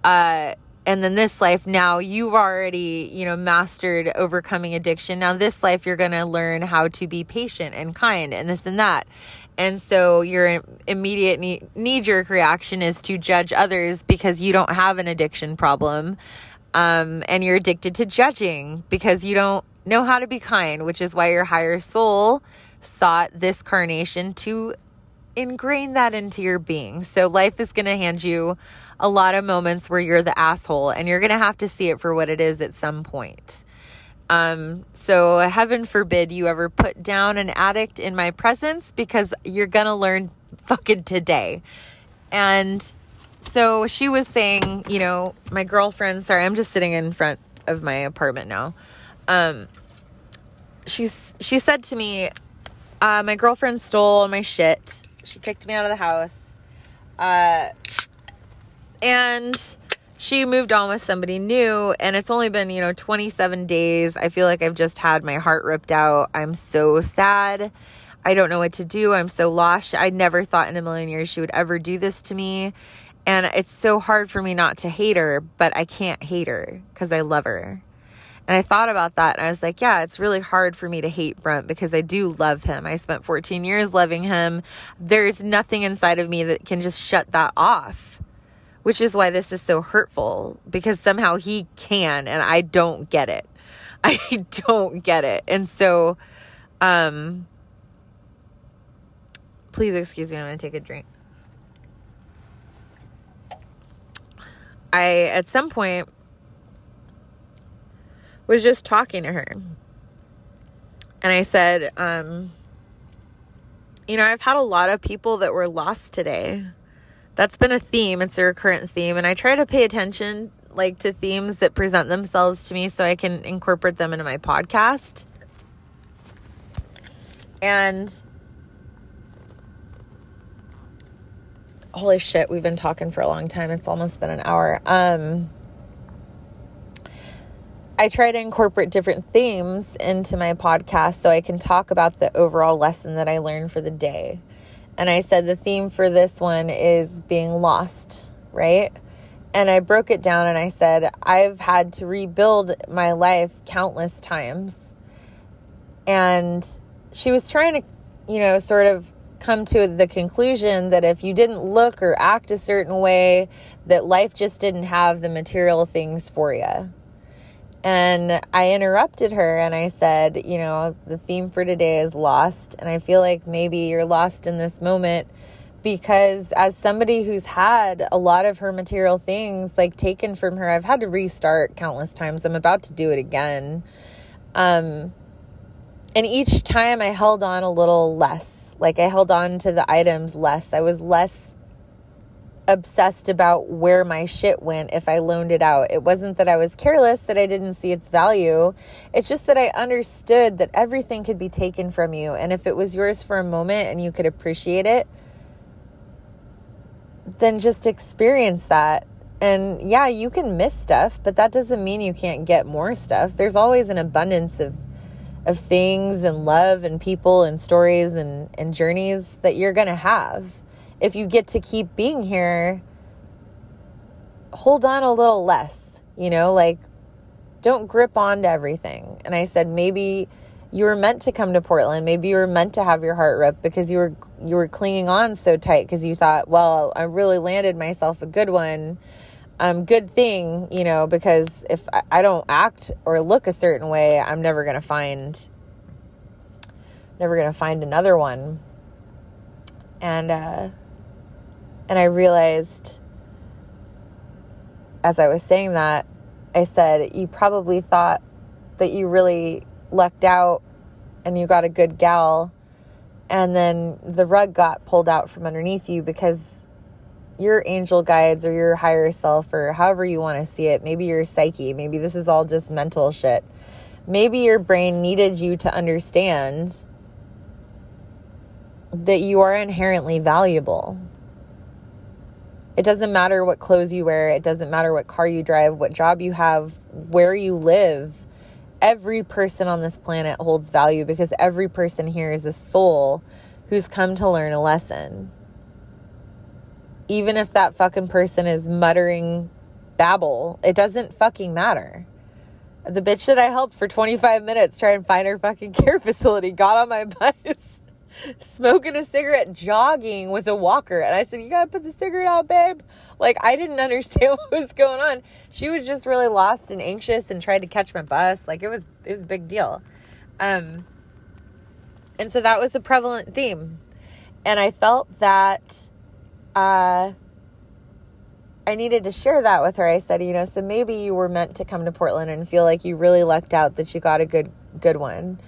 uh, and then this life now you've already you know mastered overcoming addiction. Now this life you're gonna learn how to be patient and kind and this and that. And so your immediate knee jerk reaction is to judge others because you don't have an addiction problem. Um, and you're addicted to judging because you don't know how to be kind, which is why your higher soul sought this carnation to ingrain that into your being. So life is going to hand you a lot of moments where you're the asshole and you're going to have to see it for what it is at some point. Um, so heaven forbid you ever put down an addict in my presence because you're going to learn fucking today. And so she was saying, you know, my girlfriend, sorry, I'm just sitting in front of my apartment now. Um, she's, she said to me, uh, my girlfriend stole my shit she kicked me out of the house. Uh, and she moved on with somebody new and it's only been, you know, 27 days. I feel like I've just had my heart ripped out. I'm so sad. I don't know what to do. I'm so lost. I never thought in a million years she would ever do this to me. And it's so hard for me not to hate her, but I can't hate her because I love her. And I thought about that and I was like, yeah, it's really hard for me to hate Brent because I do love him. I spent 14 years loving him. There's nothing inside of me that can just shut that off, which is why this is so hurtful because somehow he can and I don't get it. I don't get it. And so, um, please excuse me, I'm going to take a drink. I, at some point, was just talking to her. And I said, um, you know, I've had a lot of people that were lost today. That's been a theme. It's a recurrent theme. And I try to pay attention like to themes that present themselves to me so I can incorporate them into my podcast. And holy shit, we've been talking for a long time. It's almost been an hour. Um I try to incorporate different themes into my podcast so I can talk about the overall lesson that I learned for the day. And I said the theme for this one is being lost, right? And I broke it down and I said, I've had to rebuild my life countless times. And she was trying to, you know, sort of come to the conclusion that if you didn't look or act a certain way, that life just didn't have the material things for you. And I interrupted her and I said, you know, the theme for today is lost. And I feel like maybe you're lost in this moment because as somebody who's had a lot of her material things like taken from her, I've had to restart countless times. I'm about to do it again. Um, and each time I held on a little less. Like I held on to the items less. I was less obsessed about where my shit went if I loaned it out. It wasn't that I was careless, that I didn't see its value. It's just that I understood that everything could be taken from you. And if it was yours for a moment and you could appreciate it, then just experience that. And yeah, you can miss stuff, but that doesn't mean you can't get more stuff. There's always an abundance of of things and love and people and stories and, and journeys that you're to have if you get to keep being here, hold on a little less, you know, like don't grip on to everything. And I said, maybe you were meant to come to Portland. Maybe you were meant to have your heart ripped because you were you were clinging on so tight because you thought, well, I really landed myself a good one, um, good thing, you know, because if I, I don't act or look a certain way, I'm never gonna find, never gonna find another one. And uh, and I realized as I was saying that, I said, You probably thought that you really lucked out and you got a good gal, and then the rug got pulled out from underneath you because your angel guides or your higher self, or however you want to see it, maybe your psyche, maybe this is all just mental shit. Maybe your brain needed you to understand that you are inherently valuable it doesn't matter what clothes you wear, it doesn't matter what car you drive, what job you have, where you live. Every person on this planet holds value because every person here is a soul who's come to learn a lesson. Even if that fucking person is muttering babble, it doesn't fucking matter. The bitch that I helped for 25 minutes try and find her fucking care facility got on my bus smoking a cigarette, jogging with a walker. And I said, You got to put the cigarette out, babe. Like, I didn't understand what was going on. She was just really lost and anxious and tried to catch my bus. Like, it was, it was a big deal. Um, and so that was a prevalent theme. And I felt that, uh, I needed to share that with her. I said, you know, so maybe you were meant to come to Portland and feel like you really lucked out that you got a good good one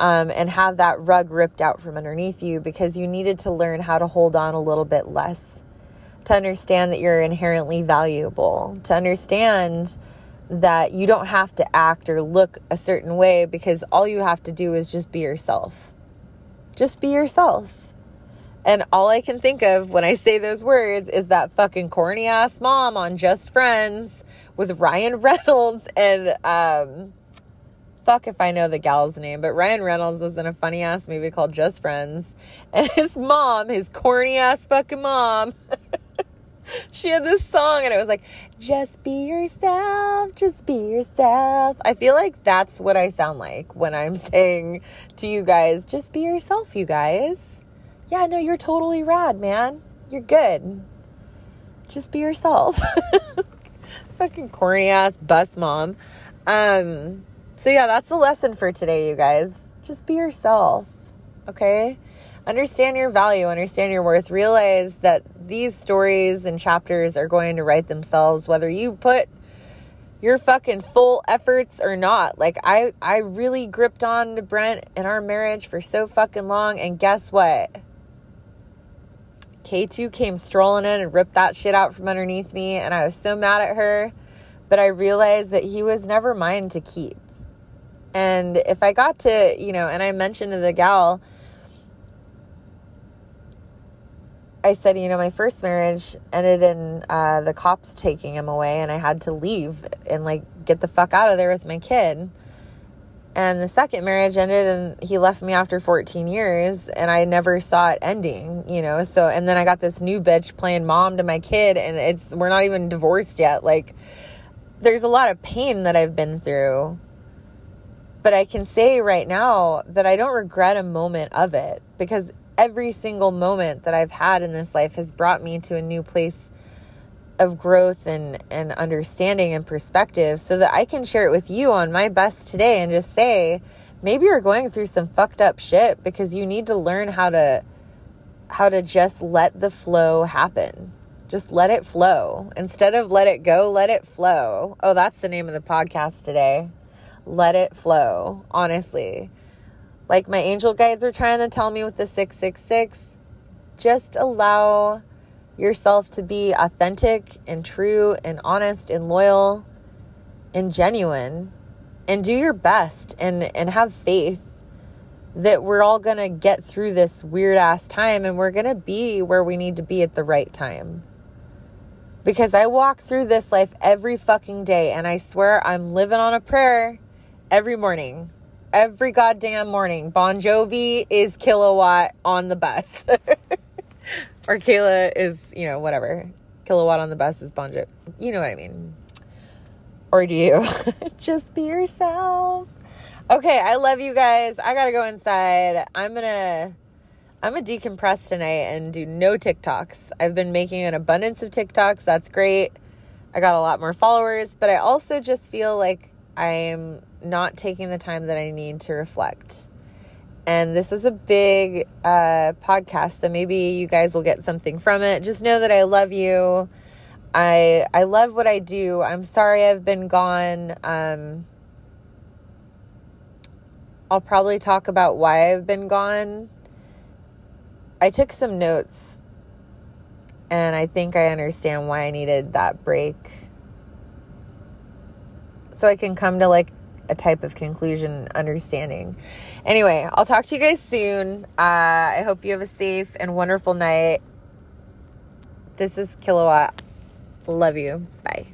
um, and have that rug ripped out from underneath you because you needed to learn how to hold on a little bit less, to understand that you're inherently valuable, to understand that you don't have to act or look a certain way because all you have to do is just be yourself. Just be yourself. And all I can think of when I say those words is that fucking corny ass mom on Just Friends with Ryan Reynolds and um fuck if I know the gal's name, but Ryan Reynolds was in a funny ass movie called Just Friends. And his mom, his corny ass fucking mom, she had this song and it was like, just be yourself, just be yourself. I feel like that's what I sound like when I'm saying to you guys, just be yourself, you guys. Yeah, no, you're totally rad, man. You're good. Just be yourself. Fucking corny ass bus mom. Um, so, yeah, that's the lesson for today, you guys. Just be yourself, okay? Understand your value, understand your worth. Realize that these stories and chapters are going to write themselves, whether you put your fucking full efforts or not. Like I I really gripped on to Brent in our marriage for so fucking long and guess what? K2 came strolling in and ripped that shit out from underneath me and I was so mad at her, but I realized that he was never mine to keep. And if I got to, you know, and I mentioned to the gal, I said, you know, my first marriage ended in uh, the cops taking him away, and I had to leave and like get the fuck out of there with my kid. And the second marriage ended, and he left me after 14 years, and I never saw it ending, you know. So, and then I got this new bitch playing mom to my kid, and it's we're not even divorced yet. Like, there's a lot of pain that I've been through but I can say right now that I don't regret a moment of it because every single moment that I've had in this life has brought me to a new place of growth and, and understanding and perspective so that I can share it with you on my best today and just say, maybe you're going through some fucked up shit because you need to learn how to how to just let the flow happen. Just let it flow. Instead of let it go, let it flow. Oh, that's the name of the podcast today let it flow, honestly. Like my angel guides were trying to tell me with the 666, just allow yourself to be authentic and true and honest and loyal and genuine and do your best and and have faith that we're all going to get through this weird ass time and we're going to be where we need to be at the right time. Because I walk through this life every fucking day and I swear I'm living on a prayer every morning. Every goddamn morning. Bon Jovi is kilowatt on the bus. or Kayla is, you know, whatever. Kilowatt on the bus is Bon Jovi. You know what I mean. Or do you? Just be yourself. Okay, I love you guys. I gotta go inside. I'm gonna I'm gonna decompress tonight and do no TikToks. I've been making an abundance of TikToks. That's great. I got a lot more followers, but I also just feel like I'm not taking the time that I need to reflect. And this is a big uh, podcast, so maybe you guys will get something from it. Just know that I love you. I I love what I do. I'm sorry I've been gone. Um, I'll probably talk about why I've been gone. I took some notes, and I think I understand why I needed that break so I can come to like a type of conclusion understanding. Anyway, I'll talk to you guys soon. Uh, I hope you have a safe and wonderful night. This is Kilowatt. Love you. Bye.